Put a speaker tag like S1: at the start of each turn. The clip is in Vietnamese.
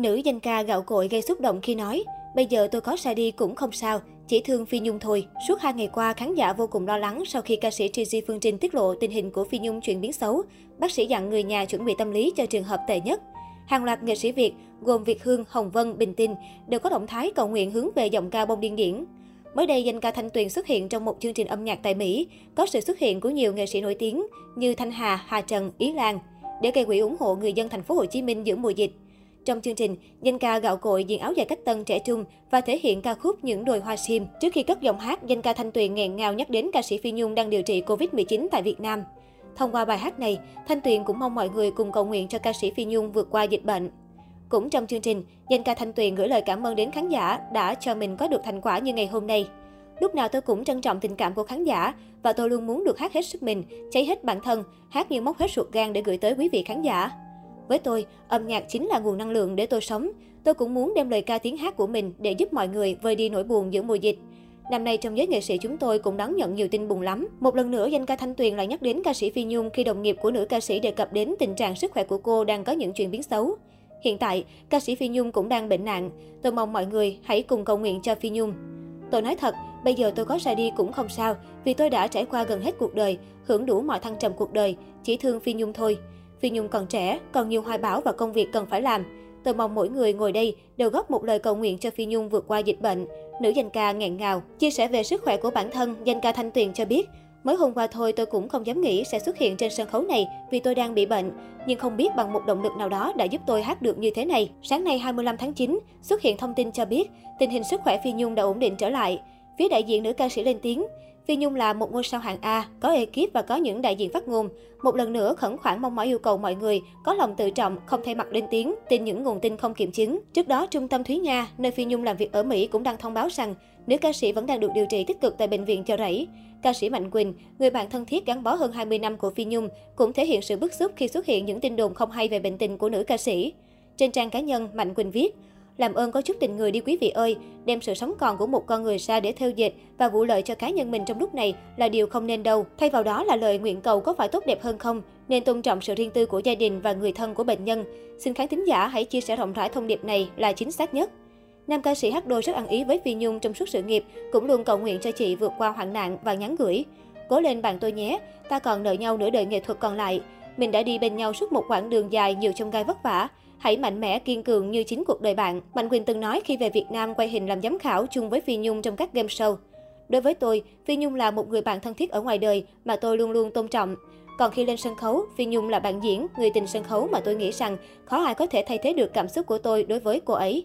S1: Nữ danh ca gạo cội gây xúc động khi nói, bây giờ tôi có sai đi cũng không sao, chỉ thương Phi Nhung thôi. Suốt hai ngày qua, khán giả vô cùng lo lắng sau khi ca sĩ Trizy Phương Trinh tiết lộ tình hình của Phi Nhung chuyển biến xấu. Bác sĩ dặn người nhà chuẩn bị tâm lý cho trường hợp tệ nhất. Hàng loạt nghệ sĩ Việt, gồm Việt Hương, Hồng Vân, Bình Tinh, đều có động thái cầu nguyện hướng về giọng ca bông điên điển. Mới đây, danh ca Thanh Tuyền xuất hiện trong một chương trình âm nhạc tại Mỹ, có sự xuất hiện của nhiều nghệ sĩ nổi tiếng như Thanh Hà, Hà Trần, Ý Lan, để gây quỹ ủng hộ người dân thành phố Hồ Chí Minh giữa mùa dịch. Trong chương trình, danh ca gạo cội diện áo dài cách tân trẻ trung và thể hiện ca khúc Những đồi hoa sim. Trước khi cất giọng hát, danh ca Thanh Tuyền nghẹn ngào nhắc đến ca sĩ Phi Nhung đang điều trị Covid-19 tại Việt Nam. Thông qua bài hát này, Thanh Tuyền cũng mong mọi người cùng cầu nguyện cho ca sĩ Phi Nhung vượt qua dịch bệnh. Cũng trong chương trình, danh ca Thanh Tuyền gửi lời cảm ơn đến khán giả đã cho mình có được thành quả như ngày hôm nay. Lúc nào tôi cũng trân trọng tình cảm của khán giả và tôi luôn muốn được hát hết sức mình, cháy hết bản thân, hát như móc hết ruột gan để gửi tới quý vị khán giả. Với tôi, âm nhạc chính là nguồn năng lượng để tôi sống. Tôi cũng muốn đem lời ca tiếng hát của mình để giúp mọi người vơi đi nỗi buồn giữa mùa dịch. Năm nay trong giới nghệ sĩ chúng tôi cũng đón nhận nhiều tin buồn lắm. Một lần nữa, danh ca Thanh Tuyền lại nhắc đến ca sĩ Phi Nhung khi đồng nghiệp của nữ ca sĩ đề cập đến tình trạng sức khỏe của cô đang có những chuyển biến xấu. Hiện tại, ca sĩ Phi Nhung cũng đang bệnh nặng. Tôi mong mọi người hãy cùng cầu nguyện cho Phi Nhung. Tôi nói thật, bây giờ tôi có ra đi cũng không sao, vì tôi đã trải qua gần hết cuộc đời, hưởng đủ mọi thăng trầm cuộc đời, chỉ thương Phi Nhung thôi. Phi Nhung còn trẻ, còn nhiều hoài bão và công việc cần phải làm. Tôi mong mỗi người ngồi đây đều góp một lời cầu nguyện cho Phi Nhung vượt qua dịch bệnh. Nữ danh ca nghẹn ngào. Chia sẻ về sức khỏe của bản thân, danh ca Thanh Tuyền cho biết, Mới hôm qua thôi tôi cũng không dám nghĩ sẽ xuất hiện trên sân khấu này vì tôi đang bị bệnh. Nhưng không biết bằng một động lực nào đó đã giúp tôi hát được như thế này. Sáng nay 25 tháng 9, xuất hiện thông tin cho biết tình hình sức khỏe Phi Nhung đã ổn định trở lại. Phía đại diện nữ ca sĩ lên tiếng, Phi Nhung là một ngôi sao hạng A, có ekip và có những đại diện phát ngôn. Một lần nữa khẩn khoản mong mỏi yêu cầu mọi người có lòng tự trọng, không thay mặt lên tiếng, tin những nguồn tin không kiểm chứng. Trước đó, Trung tâm Thúy Nga, nơi Phi Nhung làm việc ở Mỹ cũng đang thông báo rằng nữ ca sĩ vẫn đang được điều trị tích cực tại bệnh viện Chợ Rẫy. Ca sĩ Mạnh Quỳnh, người bạn thân thiết gắn bó hơn 20 năm của Phi Nhung, cũng thể hiện sự bức xúc khi xuất hiện những tin đồn không hay về bệnh tình của nữ ca sĩ. Trên trang cá nhân, Mạnh Quỳnh viết, làm ơn có chút tình người đi quý vị ơi, đem sự sống còn của một con người ra để theo dệt và vụ lợi cho cá nhân mình trong lúc này là điều không nên đâu. Thay vào đó là lời nguyện cầu có phải tốt đẹp hơn không, nên tôn trọng sự riêng tư của gia đình và người thân của bệnh nhân. Xin khán thính giả hãy chia sẻ rộng rãi thông điệp này là chính xác nhất. Nam ca sĩ hát đôi rất ăn ý với Phi Nhung trong suốt sự nghiệp, cũng luôn cầu nguyện cho chị vượt qua hoạn nạn và nhắn gửi. Cố lên bạn tôi nhé, ta còn nợ nhau nửa đời nghệ thuật còn lại. Mình đã đi bên nhau suốt một quãng đường dài nhiều trong gai vất vả. Hãy mạnh mẽ, kiên cường như chính cuộc đời bạn. Mạnh Quỳnh từng nói khi về Việt Nam quay hình làm giám khảo chung với Phi Nhung trong các game show. Đối với tôi, Phi Nhung là một người bạn thân thiết ở ngoài đời mà tôi luôn luôn tôn trọng. Còn khi lên sân khấu, Phi Nhung là bạn diễn, người tình sân khấu mà tôi nghĩ rằng khó ai có thể thay thế được cảm xúc của tôi đối với cô ấy.